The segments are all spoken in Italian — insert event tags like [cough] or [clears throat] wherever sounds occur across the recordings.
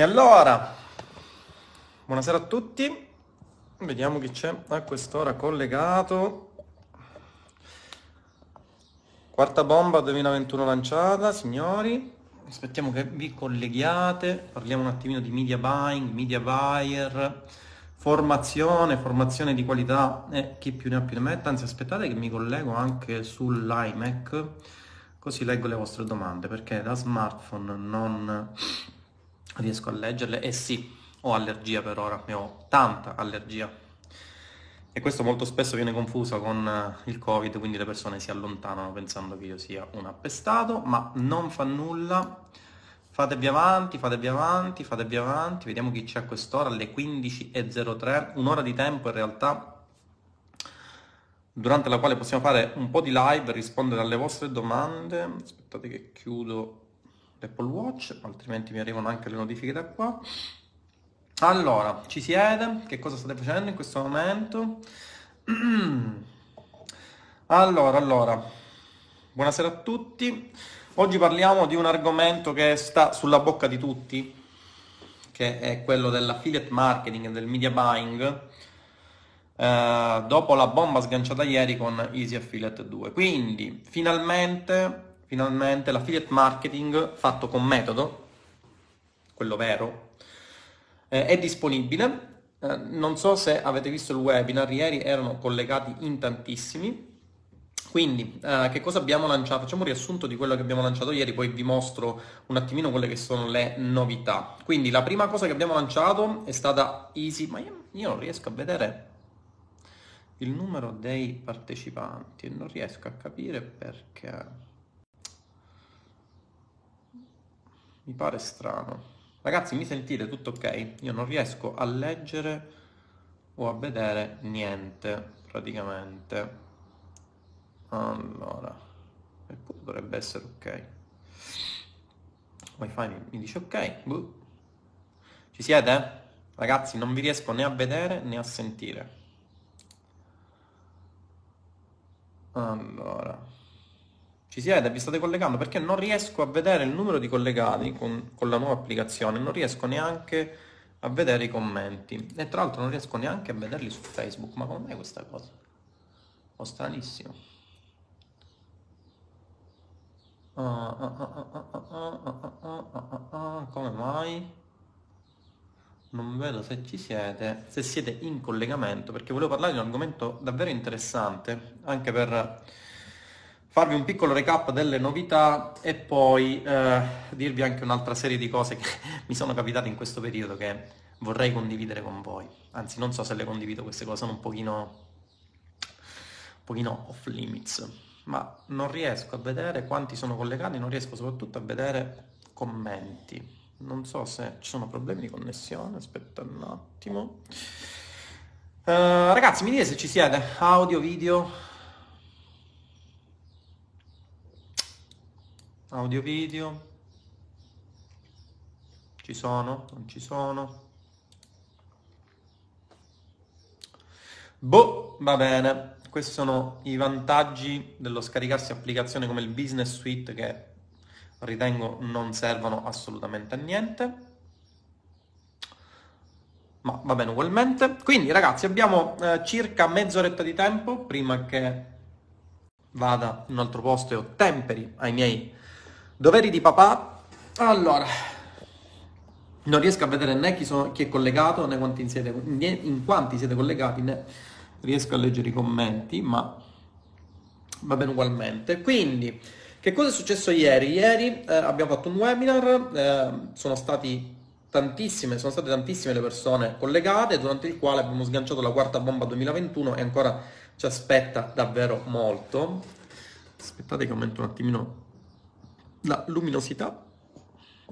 E allora, buonasera a tutti, vediamo chi c'è a quest'ora collegato. Quarta bomba 2021 lanciata, signori. Aspettiamo che vi colleghiate, parliamo un attimino di media buying, media buyer, formazione, formazione di qualità e chi più ne ha più ne metta. Anzi, aspettate che mi collego anche sull'iMac, così leggo le vostre domande, perché da smartphone non riesco a leggerle e sì, ho allergia per ora, ne ho tanta allergia. E questo molto spesso viene confuso con eh, il Covid, quindi le persone si allontanano pensando che io sia un appestato, ma non fa nulla. Fatevi avanti, fatevi avanti, fatevi avanti, vediamo chi c'è a quest'ora, alle 15.03, un'ora di tempo in realtà durante la quale possiamo fare un po' di live, rispondere alle vostre domande. Aspettate che chiudo l'Apple Watch, altrimenti mi arrivano anche le notifiche da qua. Allora, ci siete? Che cosa state facendo in questo momento? [clears throat] allora, allora, buonasera a tutti. Oggi parliamo di un argomento che sta sulla bocca di tutti, che è quello dell'affiliate marketing e del media buying. Eh, dopo la bomba sganciata ieri con Easy Affiliate 2. Quindi, finalmente finalmente l'affiliate marketing fatto con metodo, quello vero, eh, è disponibile. Eh, non so se avete visto il webinar, ieri erano collegati in tantissimi. Quindi, eh, che cosa abbiamo lanciato? Facciamo un riassunto di quello che abbiamo lanciato ieri, poi vi mostro un attimino quelle che sono le novità. Quindi, la prima cosa che abbiamo lanciato è stata Easy, ma io, io non riesco a vedere il numero dei partecipanti e non riesco a capire perché. Mi pare strano. Ragazzi, mi sentite tutto ok? Io non riesco a leggere o a vedere niente, praticamente. Allora, eppure dovrebbe essere ok. Wi-Fi mi, mi dice ok. Buh. Ci siete? Ragazzi, non vi riesco né a vedere né a sentire. Allora. Ci siete? Vi state collegando? Perché non riesco a vedere il numero di collegati con, con la nuova applicazione, non riesco neanche a vedere i commenti. E tra l'altro non riesco neanche a vederli su Facebook. Ma mai questa cosa? Ho stranissimo. come mai? Non vedo se ci siete, se siete in collegamento, perché volevo parlare di un argomento davvero interessante, anche per farvi un piccolo recap delle novità e poi eh, dirvi anche un'altra serie di cose che [laughs] mi sono capitate in questo periodo che vorrei condividere con voi. Anzi, non so se le condivido queste cose, sono un pochino, un pochino off limits, ma non riesco a vedere quanti sono collegati, non riesco soprattutto a vedere commenti. Non so se ci sono problemi di connessione, aspetta un attimo. Uh, ragazzi, mi dite se ci siete, audio, video, audio video. Ci sono? Non ci sono. Boh va bene. Questi sono i vantaggi dello scaricarsi applicazioni come il business suite che ritengo non servano assolutamente a niente. Ma va bene ugualmente. Quindi ragazzi abbiamo eh, circa mezz'oretta di tempo prima che vada in un altro posto e ottemperi ai miei Doveri di papà. Allora, non riesco a vedere né chi, sono, chi è collegato né quanti siete, né in quanti siete collegati né riesco a leggere i commenti, ma va bene ugualmente. Quindi, che cosa è successo ieri? Ieri eh, abbiamo fatto un webinar, eh, sono stati tantissime, sono state tantissime le persone collegate, durante il quale abbiamo sganciato la quarta bomba 2021 e ancora ci aspetta davvero molto. Aspettate che aumento un attimino la luminosità.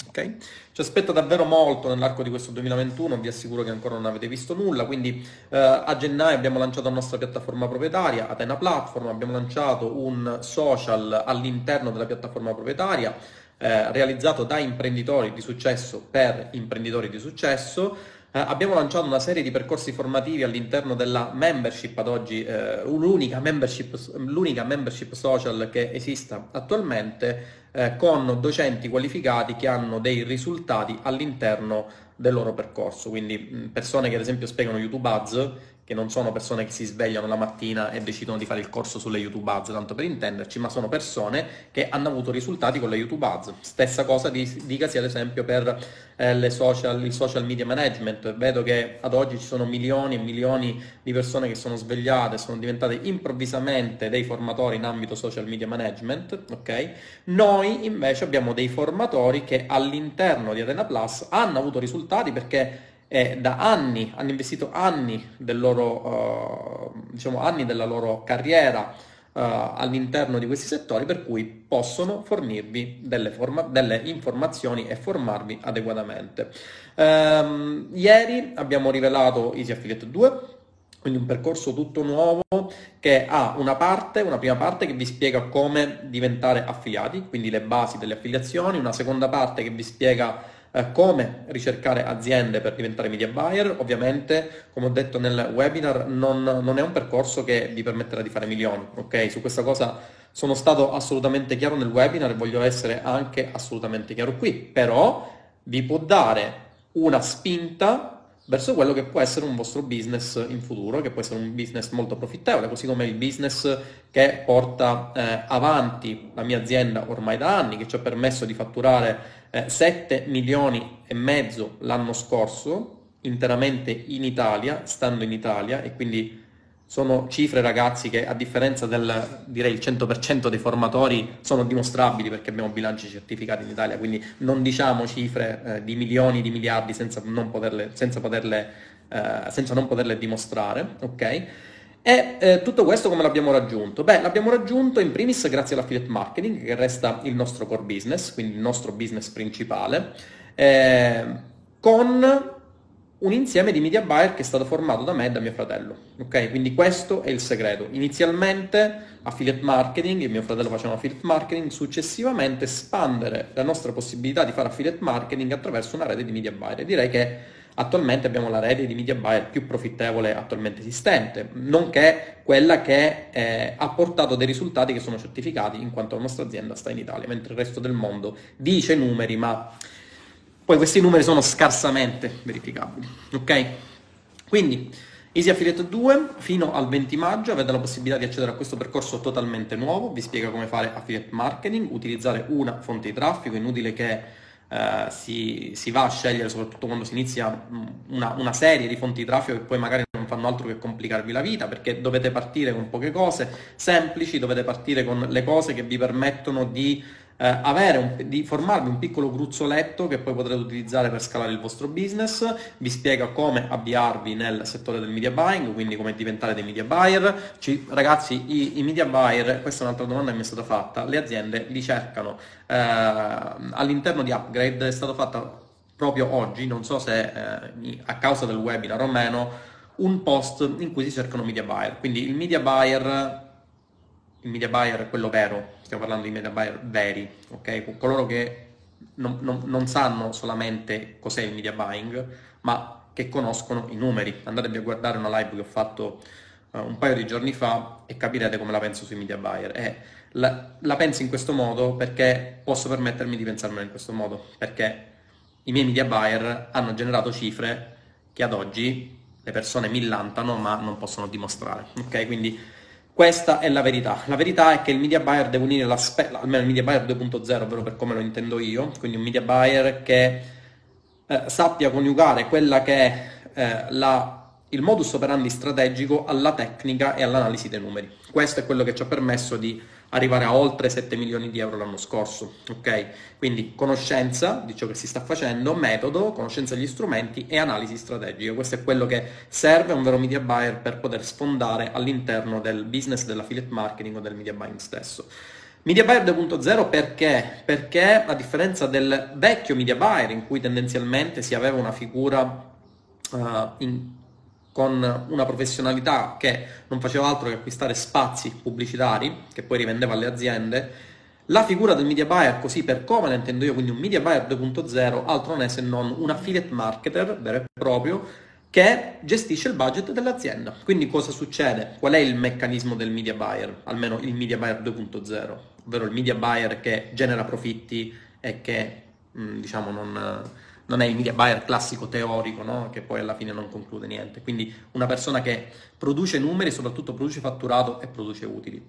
Okay? Ci aspetta davvero molto nell'arco di questo 2021, vi assicuro che ancora non avete visto nulla, quindi eh, a gennaio abbiamo lanciato la nostra piattaforma proprietaria, Atena Platform, abbiamo lanciato un social all'interno della piattaforma proprietaria, eh, realizzato da imprenditori di successo per imprenditori di successo, eh, abbiamo lanciato una serie di percorsi formativi all'interno della membership ad oggi, eh, l'unica, membership, l'unica membership social che esista attualmente, eh, con docenti qualificati che hanno dei risultati all'interno del loro percorso, quindi persone che ad esempio spiegano YouTube Ads che non sono persone che si svegliano la mattina e decidono di fare il corso sulle YouTube Ads, tanto per intenderci, ma sono persone che hanno avuto risultati con le YouTube Ads. Stessa cosa dicasi ad esempio per eh, social, il social media management. Vedo che ad oggi ci sono milioni e milioni di persone che sono svegliate, sono diventate improvvisamente dei formatori in ambito social media management, ok? Noi invece abbiamo dei formatori che all'interno di Atena Plus hanno avuto risultati perché e da anni, hanno investito anni, del loro, uh, diciamo, anni della loro carriera uh, all'interno di questi settori per cui possono fornirvi delle, forma- delle informazioni e formarvi adeguatamente. Um, ieri abbiamo rivelato Easy Affiliate 2, quindi un percorso tutto nuovo che ha una parte, una prima parte che vi spiega come diventare affiliati, quindi le basi delle affiliazioni, una seconda parte che vi spiega eh, come ricercare aziende per diventare media buyer. Ovviamente, come ho detto nel webinar, non, non è un percorso che vi permetterà di fare milioni, ok? Su questa cosa sono stato assolutamente chiaro nel webinar e voglio essere anche assolutamente chiaro qui, però vi può dare una spinta verso quello che può essere un vostro business in futuro, che può essere un business molto profittevole, così come il business che porta eh, avanti la mia azienda ormai da anni, che ci ha permesso di fatturare eh, 7 milioni e mezzo l'anno scorso, interamente in Italia, stando in Italia, e quindi sono cifre ragazzi che a differenza del direi il 100% dei formatori sono dimostrabili perché abbiamo bilanci certificati in Italia, quindi non diciamo cifre eh, di milioni, di miliardi senza non poterle, senza poterle, eh, senza non poterle dimostrare, ok? E eh, tutto questo come l'abbiamo raggiunto? Beh, l'abbiamo raggiunto in primis grazie all'affiliate marketing, che resta il nostro core business, quindi il nostro business principale, eh, con un insieme di media buyer che è stato formato da me e da mio fratello. Ok? Quindi questo è il segreto. Inizialmente affiliate marketing, e mio fratello faceva affiliate marketing, successivamente espandere la nostra possibilità di fare affiliate marketing attraverso una rete di media buyer. Direi che attualmente abbiamo la rete di media buyer più profittevole attualmente esistente, nonché quella che eh, ha portato dei risultati che sono certificati in quanto la nostra azienda sta in Italia, mentre il resto del mondo dice numeri, ma poi questi numeri sono scarsamente verificabili. Ok? Quindi Easy Affiliate 2 fino al 20 maggio avete la possibilità di accedere a questo percorso totalmente nuovo, vi spiega come fare affiliate marketing, utilizzare una fonte di traffico, inutile che eh, si, si, va a scegliere, soprattutto quando si inizia una, una, serie di fonti di traffico che poi magari non fanno altro che complicarvi la vita, perché dovete partire con poche cose semplici, dovete partire con le cose che vi permettono di avere un, di formarvi un piccolo gruzzoletto che poi potrete utilizzare per scalare il vostro business, vi spiega come avviarvi nel settore del media buying, quindi come diventare dei media buyer. Ci, ragazzi, i, i, media buyer, questa è un'altra domanda che mi è stata fatta, le aziende li cercano eh, all'interno di Upgrade, è stata fatta proprio oggi, non so se eh, a causa del webinar o meno, un post in cui si cercano media buyer. Quindi il media buyer il media buyer è quello vero, stiamo parlando di media buyer veri, ok? Coloro che non, non, non sanno solamente cos'è il media buying, ma che conoscono i numeri. Andatevi a guardare una live che ho fatto uh, un paio di giorni fa e capirete come la penso sui media buyer. E la, la penso in questo modo perché posso permettermi di pensarmela in questo modo, perché i miei media buyer hanno generato cifre che ad oggi le persone millantano ma non possono dimostrare. Ok? Quindi questa è la verità. La verità è che il media buyer deve unire l'aspetto, almeno il media buyer 2.0, ovvero per come lo intendo io, quindi un media buyer che eh, sappia coniugare quella che è eh, la, il modus operandi strategico alla tecnica e all'analisi dei numeri. Questo è quello che ci ha permesso di arrivare a oltre 7 milioni di euro l'anno scorso. Ok? Quindi conoscenza di ciò che si sta facendo, metodo, conoscenza degli strumenti e analisi strategica. Questo è quello che serve a un vero media buyer per poter sfondare all'interno del business dell'affiliate marketing o del media buying stesso. Media Buyer 2.0 perché? Perché a differenza del vecchio Media Buyer in cui tendenzialmente si aveva una figura uh, in, con una professionalità che non faceva altro che acquistare spazi pubblicitari che poi rivendeva alle aziende, La figura del media buyer, così per come la intendo io, quindi un media buyer 2.0, altro non è se non un affiliate marketer vero e proprio che gestisce il budget dell'azienda. Quindi cosa succede? Qual è il meccanismo del media buyer? Almeno il media buyer 2.0, ovvero il media buyer che genera profitti e che mm, diciamo non, non è il media buyer classico teorico, no? che poi alla fine non conclude niente. Quindi una persona che produce numeri, soprattutto produce fatturato e produce utili.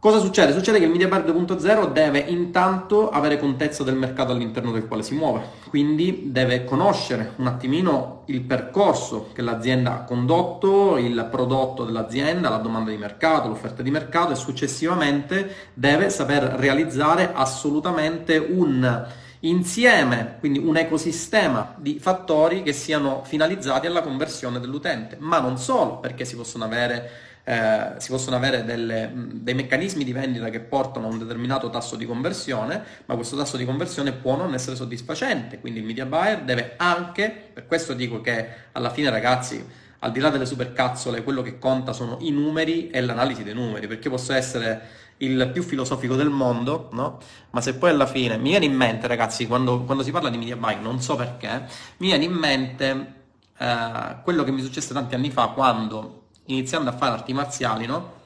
Cosa succede? Succede che il Media Buyer 2.0 deve intanto avere contezza del mercato all'interno del quale si muove, quindi deve conoscere un attimino il percorso che l'azienda ha condotto, il prodotto dell'azienda, la domanda di mercato, l'offerta di mercato e successivamente deve saper realizzare assolutamente un insieme, quindi un ecosistema di fattori che siano finalizzati alla conversione dell'utente, ma non solo, perché si possono avere eh, si possono avere delle, dei meccanismi di vendita che portano a un determinato tasso di conversione, ma questo tasso di conversione può non essere soddisfacente, quindi il media buyer deve anche, per questo dico che alla fine ragazzi, al di là delle supercazzole, quello che conta sono i numeri e l'analisi dei numeri, perché posso essere il più filosofico del mondo, no? Ma se poi alla fine mi viene in mente, ragazzi, quando, quando si parla di media buying, non so perché, mi viene in mente eh, quello che mi successe tanti anni fa quando iniziando a fare arti marziali, no?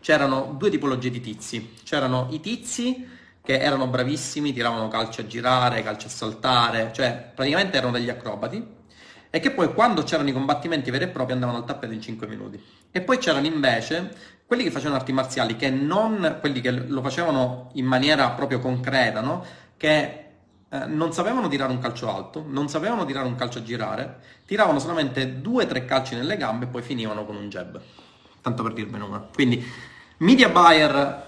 C'erano due tipologie di tizi. C'erano i tizi che erano bravissimi, tiravano calci a girare, calci a saltare, cioè praticamente erano degli acrobati, e che poi quando c'erano i combattimenti veri e propri andavano al tappeto in 5 minuti. E poi c'erano invece quelli che facevano arti marziali, che non quelli che lo facevano in maniera proprio concreta, no? che eh, non sapevano tirare un calcio alto, non sapevano tirare un calcio a girare, tiravano solamente due o tre calci nelle gambe e poi finivano con un jab. Tanto per dirvene una. Quindi media buyer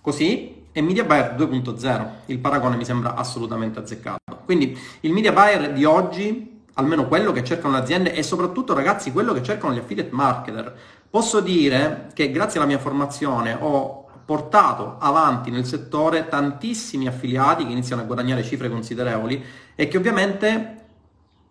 così e media buyer 2.0. Il paragone mi sembra assolutamente azzeccato. Quindi il media buyer di oggi, almeno quello che cercano le aziende e soprattutto ragazzi quello che cercano gli affiliate marketer. Posso dire che grazie alla mia formazione ho portato avanti nel settore tantissimi affiliati che iniziano a guadagnare cifre considerevoli e che ovviamente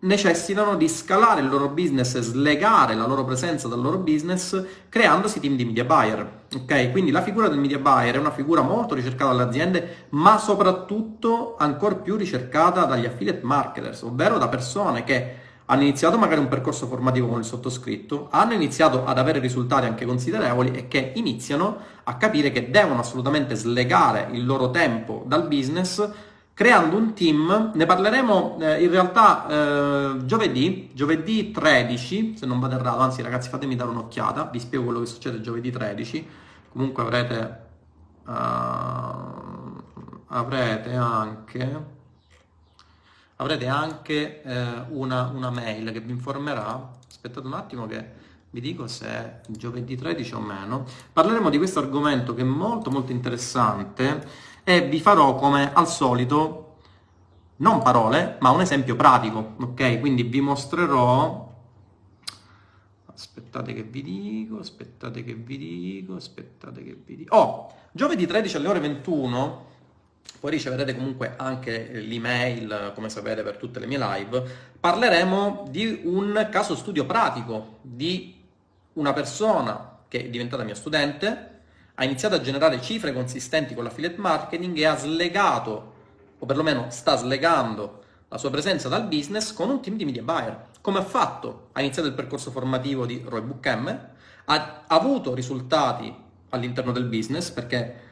necessitano di scalare il loro business e slegare la loro presenza dal loro business creandosi team di media buyer. Ok? Quindi la figura del media buyer è una figura molto ricercata dalle aziende, ma soprattutto ancora più ricercata dagli affiliate marketers, ovvero da persone che hanno iniziato magari un percorso formativo con il sottoscritto, hanno iniziato ad avere risultati anche considerevoli e che iniziano a capire che devono assolutamente slegare il loro tempo dal business creando un team, ne parleremo eh, in realtà eh, giovedì, giovedì 13, se non vado errato, anzi ragazzi fatemi dare un'occhiata, vi spiego quello che succede giovedì 13, comunque avrete, uh, avrete anche avrete anche eh, una, una, mail che vi informerà, aspettate un attimo che vi dico se è giovedì 13 o meno, parleremo di questo argomento che è molto molto interessante e vi farò come al solito non parole, ma un esempio pratico, ok? Quindi vi mostrerò aspettate che vi dico, aspettate che vi dico, aspettate che vi dico. Oh, giovedì 13 alle ore 21 poi riceverete comunque anche l'email, come sapete, per tutte le mie live. Parleremo di un caso studio pratico di una persona che è diventata mia studente, ha iniziato a generare cifre consistenti con l'affiliate marketing e ha slegato, o perlomeno sta slegando, la sua presenza dal business con un team di media buyer. Come ha fatto? Ha iniziato il percorso formativo di Roy Book M, ha avuto risultati all'interno del business perché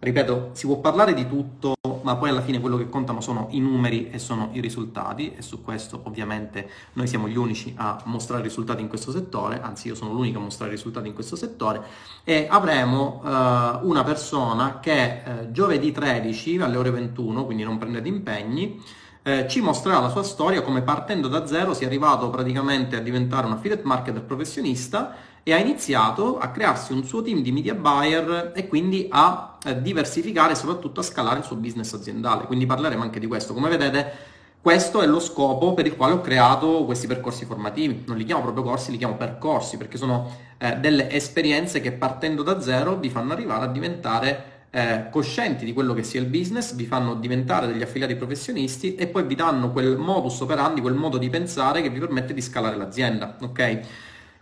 Ripeto, si può parlare di tutto, ma poi alla fine quello che contano sono i numeri e sono i risultati e su questo ovviamente noi siamo gli unici a mostrare risultati in questo settore, anzi io sono l'unico a mostrare risultati in questo settore e avremo uh, una persona che uh, giovedì 13 alle ore 21, quindi non prendete impegni, eh, ci mostrerà la sua storia come partendo da zero sia arrivato praticamente a diventare un affiliate marketer professionista e ha iniziato a crearsi un suo team di media buyer e quindi a eh, diversificare e soprattutto a scalare il suo business aziendale. Quindi parleremo anche di questo. Come vedete, questo è lo scopo per il quale ho creato questi percorsi formativi. Non li chiamo proprio corsi, li chiamo percorsi perché sono eh, delle esperienze che partendo da zero vi fanno arrivare a diventare eh, coscienti di quello che sia il business, vi fanno diventare degli affiliati professionisti e poi vi danno quel modus operandi, quel modo di pensare che vi permette di scalare l'azienda. Ok?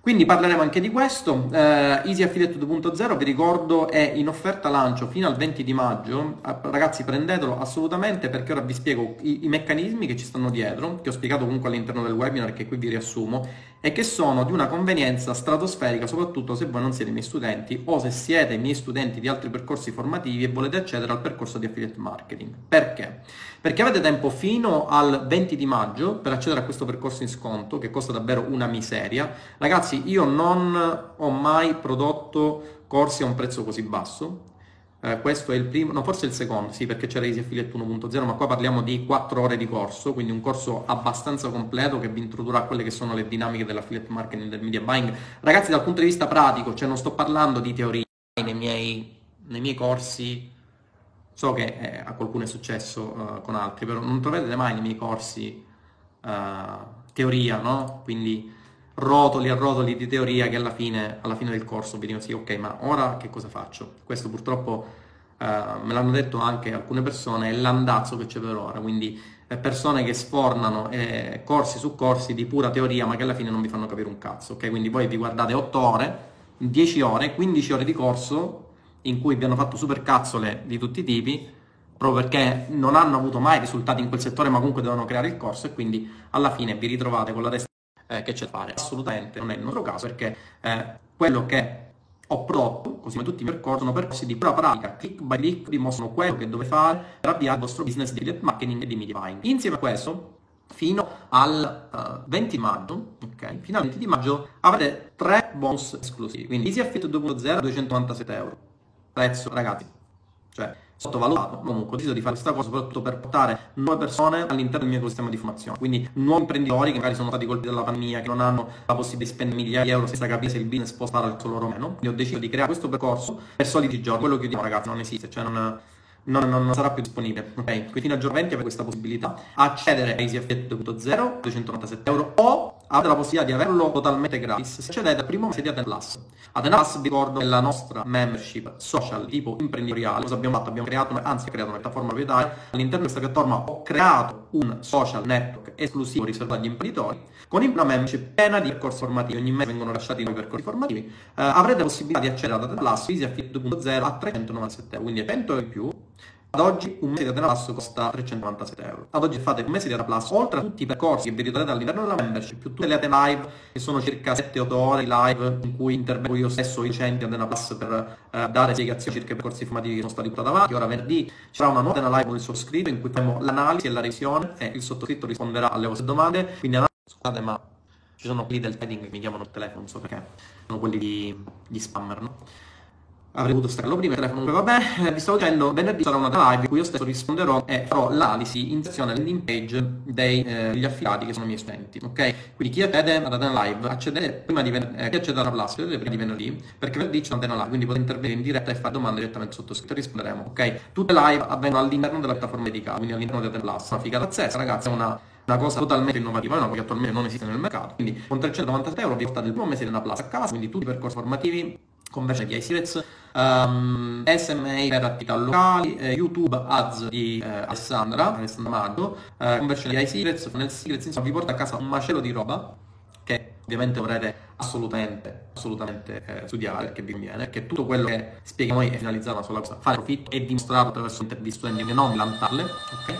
Quindi parleremo anche di questo. Eh, Easy Affiliate 2.0, vi ricordo, è in offerta lancio fino al 20 di maggio. Eh, ragazzi, prendetelo assolutamente perché ora vi spiego i, i, meccanismi che ci stanno dietro, che ho spiegato comunque all'interno del webinar che qui vi riassumo, e che sono di una convenienza stratosferica, soprattutto se voi non siete miei studenti o se siete miei studenti di altri percorsi formativi e volete accedere al percorso di affiliate marketing. Perché? Perché avete tempo fino al 20 di maggio per accedere a questo percorso in sconto che costa davvero una miseria. Ragazzi, io non ho mai prodotto corsi a un prezzo così basso. Eh, questo è il primo, no forse il secondo, sì perché c'era Easy Affiliate 1.0, ma qua parliamo di 4 ore di corso, quindi un corso abbastanza completo che vi introdurrà quelle che sono le dinamiche dell'affiliate marketing e del media buying. Ragazzi dal punto di vista pratico, cioè non sto parlando di teoria nei miei, nei miei corsi, so che eh, a qualcuno è successo uh, con altri, però non troverete mai nei miei corsi uh, teoria, no? Quindi rotoli e rotoli di teoria che alla fine, alla fine del corso vi dicono sì, ok, ma ora che cosa faccio? Questo purtroppo uh, me l'hanno detto anche alcune persone, è l'andazzo che c'è per ora, quindi eh, persone che sfornano eh, corsi su corsi di pura teoria ma che alla fine non vi fanno capire un cazzo, ok? Quindi voi vi guardate 8 ore, 10 ore, 15 ore di corso in cui vi hanno fatto super cazzole di tutti i tipi, proprio perché non hanno avuto mai risultati in quel settore ma comunque devono creare il corso e quindi alla fine vi ritrovate con la testa eh, che c'è da fare. Assolutamente non è il nostro caso perché eh, quello che ho prodotto, così come tutti i percorsi, sono percorsi di pura pratica, click by click, vi mostrano quello che dovete fare per avviare il vostro business di affiliate marketing e di media buying. Insieme a questo, fino al uh, eh, 20 maggio, ok? Fino al 20 di maggio avrete tre bonus esclusivi. Quindi Easy Affit 2.0 297 euro. Prezzo, ragazzi, cioè sottovalutato. Comunque ho deciso di fare questa cosa soprattutto per portare nuove persone all'interno del mio ecosistema di formazione. Quindi nuovi imprenditori che magari sono stati colpiti dalla pandemia, che non hanno la possibilità di spendere migliaia di euro senza capire se il business può stare al loro meno. Quindi ho deciso di creare questo percorso per soliti giorni. Quello che io dico ragazzi non esiste, cioè non non, non, non, sarà più disponibile. Ok, quindi fino a giorno 20 avete questa possibilità. Accedere a Easy Affiliate 2.0, 297 euro, o avete la possibilità di averlo totalmente gratis se accedete al primo mese di Atena Plus. Vi ricordo, è la nostra membership social tipo imprenditoriale. Cosa abbiamo fatto? Abbiamo creato, anzi, creato una piattaforma proprietaria. All'interno di questa piattaforma ho creato un social network esclusivo riservato agli imprenditori con una membership piena di percorsi formativi. Ogni mese vengono lasciati nuovi percorsi formativi. Eh, avrete la possibilità di accedere ad Atena Plus, Easy Affiliate 2.0 a 397 euro, quindi 100 euro in più ad oggi un mese di Atena Plus costa 397 euro. Ad oggi fate un mese di Plus, oltre a tutti i percorsi che vi ritroverete all'interno della membership, più tutte le Atena Live, che sono circa 7-8 ore di live in cui intervengo io stesso i centri di Atena Plus per eh, dare spiegazioni circa i percorsi formativi che sono stati portati avanti. Ora venerdì ci sarà una nuova Atena Live con il sottoscritto in cui faremo l'analisi e la revisione e il sottoscritto risponderà alle vostre domande. Quindi scusate ma ci sono quelli del trading che mi chiamano al telefono, non so perché, sono quelli di, di spammer, no? Avrei dovuto starlo prima, il telefono comunque vabbè, vi stavo dicendo, venerdì sarà una live in cui io stesso risponderò e farò l'analisi in sezione landing page degli eh, affiliati che sono miei studenti, ok? Quindi chi accede ad Atena Live, accedete prima di venerdì, eh, chi accede alla accedete prima di venerdì, perché venerdì c'è Atena Live, quindi potete intervenire in diretta e fare domande direttamente sottoscritto e risponderemo, ok? Tutte le live avvengono all'interno della piattaforma dedicata, quindi all'interno di Atena Plus, una figata pazzesca, ragazzi, è una una cosa totalmente innovativa, una cosa che attualmente non esiste nel mercato. Quindi con 397 euro vi portate il primo mese di una Plus a casa, quindi tutti i percorsi formativi conversione di iSeries, um, SMA per attività locali, eh, YouTube Ads di eh, Alessandra, Alessandra Maggio, eh, conversione di iSeries, Funnel Secrets, insomma vi porta a casa un macello di roba che ovviamente dovrete assolutamente, assolutamente eh, studiare perché vi conviene, perché tutto quello che spieghiamo noi è finalizzato a una sola cosa, fare profitto e dimostrarlo attraverso interviste studenti, non plantarle, ok?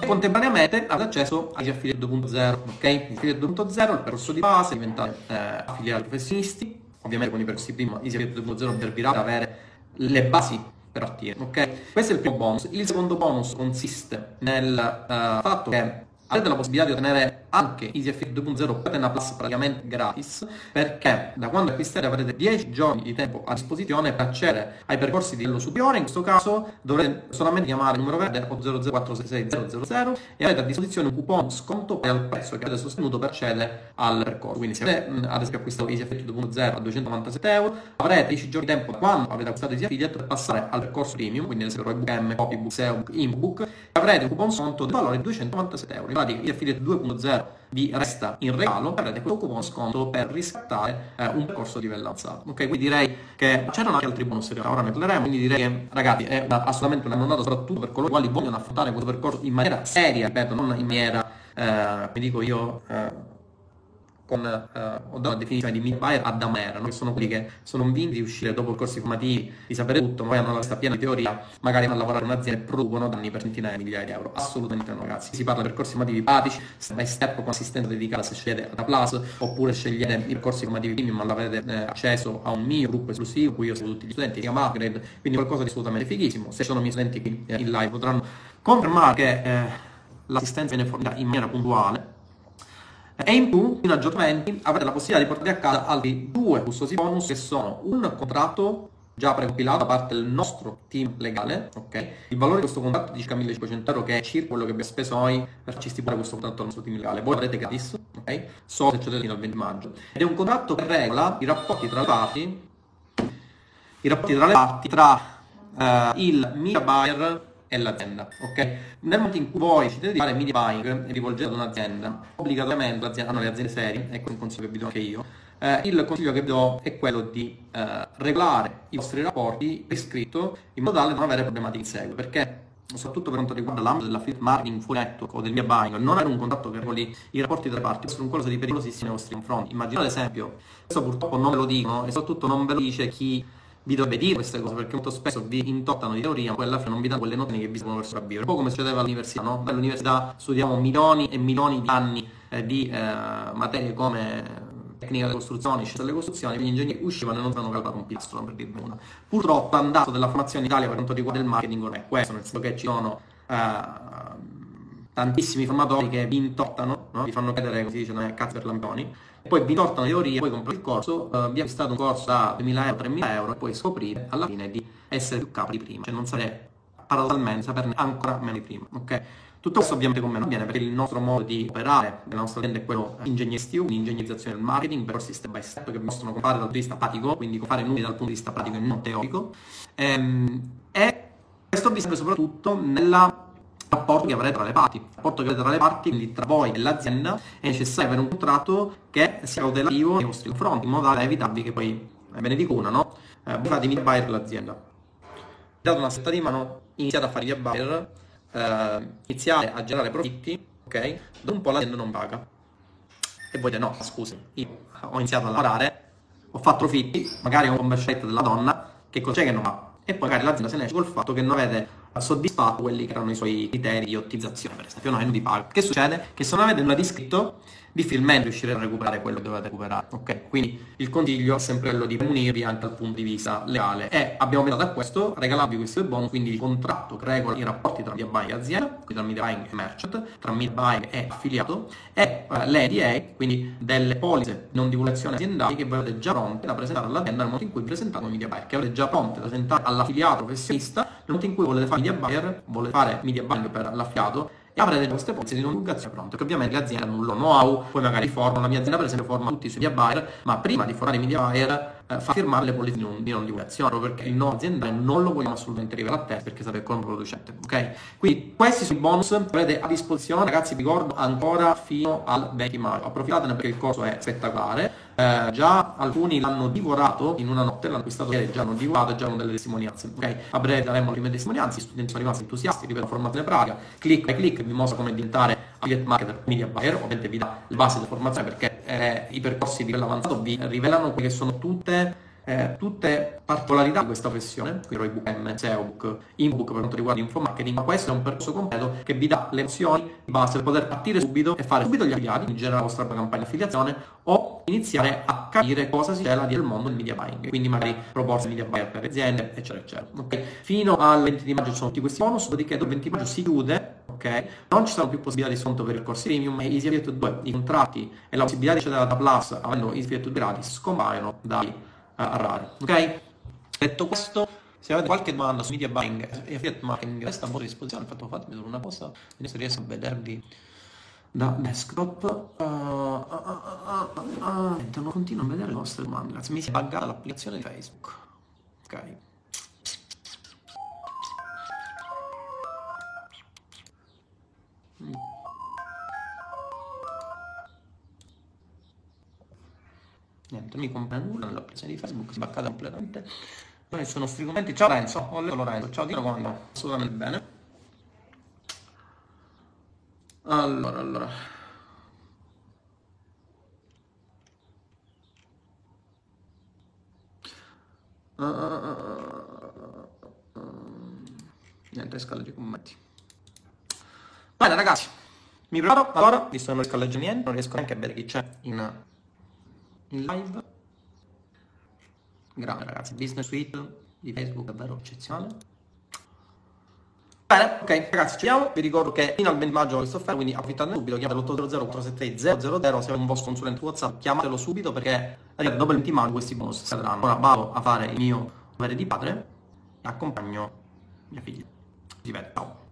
E contemporaneamente avete accesso agli affiliate 2.0, ok? Affiliate 2.0, il percorso di base, diventate eh, affiliati professionisti, ovviamente con i percorsi prima Easy 2.0 servirà per avere le basi per partire, ok? Questo è il primo bonus. Il secondo bonus consiste nel uh, fatto che avete la possibilità di ottenere anche EasyFit 2.0 per una Plus praticamente gratis perché da quando acquistate avrete 10 giorni di tempo a disposizione per accedere ai percorsi di livello superiore. In questo caso dovrete solamente chiamare il numero verde o 00466 e avete a disposizione un coupon sconto per il prezzo che avete sostenuto per accedere al percorso. Quindi se avete ad esempio acquistato EasyFit 2.0 a 297 euro avrete 10 giorni di tempo da quando avete acquistato Easy Affiliate per passare al percorso premium quindi ad esempio ebook M, copybook, SEObook, inbook avrete un coupon sconto di valore di 297 euro. Infatti Easy Affiliate 2.0 vi resta in regalo avrete questo coupon sconto per riscattare eh, un percorso di livello alzato. Ok, quindi direi che c'erano anche altri bonus che ora ne parleremo, quindi direi che ragazzi è una, assolutamente una annunziata soprattutto per coloro i quali vogliono affrontare questo percorso in maniera seria, ripeto, non in maniera, eh, mi dico io, eh, con, eh, ho dato la definizione di mid buyer a damera, no? che sono quelli che sono convinti di uscire dopo i corsi formativi, di sapere tutto, ma poi hanno la testa piena di teoria, magari vanno a lavorare in un'azienda e producono danni per centinaia di migliaia di euro. Assolutamente no, ragazzi. Si parla per corsi formativi pratici, step by step, con assistenza dedicata se scegliete da Plus, oppure scegliete i corsi formativi premium, ma avete eh, accesso a un mio gruppo esclusivo, cui io seguo tutti gli studenti, si chiama Upgrade, quindi qualcosa di assolutamente fighissimo. Se sono i miei studenti qui eh, in live potranno confermare che eh, l'assistenza viene fornita in maniera puntuale e in più, in aggiornamenti, avrete la possibilità di portare a casa altri due gustosi bonus che sono un contratto già precompilato da parte del nostro team legale, ok? Il valore di questo contratto è di circa 1500 euro, che è circa quello che abbiamo speso noi per farci stipulare questo contratto al nostro team legale. Voi avrete gratis, ok? Solo se accedete fino al 20 maggio. Ed è un contratto che regola i rapporti tra le parti, i rapporti tra le parti, tra uh, il media buyer e l'azienda, ok? Nel momento in cui voi decidete di fare media buying e rivolgete ad un'azienda, obbligatoriamente l'azienda, hanno le aziende serie, ecco un consiglio che vi do anche io, eh, il consiglio che vi do è quello di eh, regolare i vostri rapporti per iscritto in modo tale da non avere problematiche in seguito, perché soprattutto per quanto riguarda l'ambito dell'affiliate marketing full network o del media buying, non avere un contatto che regoli i rapporti tra le parti è un qualcosa di pericolosissimo nei vostri confronti. Immaginate ad esempio, questo purtroppo non ve lo dicono e soprattutto non ve lo dice chi vi dovrebbe dire queste cose perché molto spesso vi intottano di teoria ma poi alla fine non vi danno quelle note che vi servono per sopravvivere un po' come succedeva all'università no? all'università studiamo milioni e milioni di anni eh, di eh, materie come tecnica delle costruzioni, scienza delle costruzioni, gli ingegneri uscivano e non avevano calcolato un pistolo per dirne una. Purtroppo l'andato della formazione in Italia per quanto riguarda il marketing non è questo, nel senso che ci sono eh, tantissimi formatori che vi intottano, no? vi fanno credere, come si dice, non è cazzo per lampioni, poi vi portano teorie, poi comprate il corso, uh, vi acquistate un corso da 2.000 euro, 3.000 euro e poi scoprite alla fine di essere più capo di prima, cioè non sapere paradossalmente saperne ancora meno di prima, ok? Tutto questo ovviamente con me non viene perché il nostro modo di operare della nostra azienda è quello ingegneristico, un'ingegnerizzazione del marketing, percorsi step by step che possono fare dal punto di vista pratico, quindi fare numeri dal punto di vista pratico e non teorico. Ehm, e questo vi serve soprattutto nella rapporto che avrete tra le parti. Il rapporto che avrete tra le parti, quindi tra voi e l'azienda, è necessario avere un contratto che sia cautelativo nei vostri confronti, in modo da evitarvi che poi, ve ne dico una, no? Eh, voi fate media buyer l'azienda. Date una setta di mano, iniziate a fare media buyer, eh, iniziate a generare profitti, ok? Dopo un po' l'azienda non paga. E voi dite no, scusi, io ho iniziato a lavorare, ho fatto profitti, magari ho un conversion della donna, che cos'è che non fa? E poi magari l'azienda se ne esce col fatto che non avete soddisfatto quelli che erano i suoi criteri di ottimizzazione, per esempio, no, non vi paga. Che succede? Che se non avete nulla di scritto, difficilmente riuscirete a recuperare quello che dovete recuperare. Ok? Quindi il consiglio è sempre quello di munirvi anche dal punto di vista legale. E abbiamo pensato a questo, regalarvi questi due bonus, quindi il contratto che regola i rapporti tra media buying e azienda, quindi tra media buying e merchant, tra media buying e affiliato, e uh, le EDA, quindi delle polizze non divulgazione aziendali che avete già pronte da presentare all'azienda nel momento in cui presentate un media buyer, che avete già pronte da presentare all'affiliato professionista nel momento in cui volete fare media buyer, volete fare media buying per l'affiliato e avrete queste pozze di divulgazione pronte, che ovviamente le aziende hanno un loro know-how, poi magari formano, la mia azienda per esempio forma tutti i suoi media buyer, ma prima di formare i media buyer eh, fa firmare le polizze di non, di non divulgazione, perché il no aziendale non lo vogliamo assolutamente rivelare a te perché sapete come producente, ok? Quindi questi sono i bonus che avete a disposizione, ragazzi vi ricordo ancora fino al 20 maggio, approfittatene perché il costo è spettacolare, eh, già alcuni l'hanno divorato in una notte, l'hanno acquistato ieri, già hanno divorato e già hanno delle testimonianze, ok? A breve daremo le prime testimonianze, gli studenti sono rimasti entusiasti, ripeto, formazione pratica, click by click vi mostra come diventare affiliate marketer, media buyer, ovviamente vi dà le basi della formazione perché eh, i percorsi di livello avanzato vi rivelano quelle che sono tutte eh, tutte particolarità di questa professione, quindi ebook M, SEObook, inbook per quanto riguarda info marketing, ma questo è un percorso completo che vi dà le opzioni di base per poter partire subito e fare subito gli affiliati, in generale la vostra campagna di affiliazione, o iniziare a capire cosa si cela del mondo del media buying, quindi magari proporsi media buyer per aziende, eccetera, eccetera. Okay. Fino al 20 di maggio sono tutti questi bonus, dopodiché dopo il 20 di maggio si chiude, ok? Non ci saranno più possibilità di sconto per il corso premium, e Easy Affiliate 2, i contratti e la possibilità di accedere da Plus avendo Easy Affiliate 2 gratis scompaiono dai a rare. Ok? Detto questo, se avete qualche domanda su media buying e affiliate marketing, resta a vostra disposizione. Fatto fatemi solo una cosa, vediamo se riesco a vedervi da desktop. Uh, uh, uh, non continuo a vedere le vostre domande. Ragazzi, mi si è buggata l'applicazione di Facebook. Ok. Mm. Niente, mi compra nulla nella di Facebook, sbaccata completamente. Non sono nostri commenti. Ciao Renzo, ho letto Lorenzo, ciao Dino come andava? Assolutamente bene. Allora, allora. Uh, uh, uh, niente, scalleggi commenti. Bene ragazzi, mi provo, allora, visto che non riesco a leggere niente, non riesco neanche a vedere chi c'è in in live. Grave ragazzi, business suite di Facebook è davvero eccezionale. Bene, ok ragazzi ci vediamo, vi ricordo che fino al 20 maggio questo offerta, quindi approfittate subito, chiamate l'800 476 000 se è un vostro consulente WhatsApp, chiamatelo subito perché dopo il 20 maggio questi bonus cadranno. Ora vado a fare il mio dovere di padre e accompagno mia figlia. Ci vede, ciao.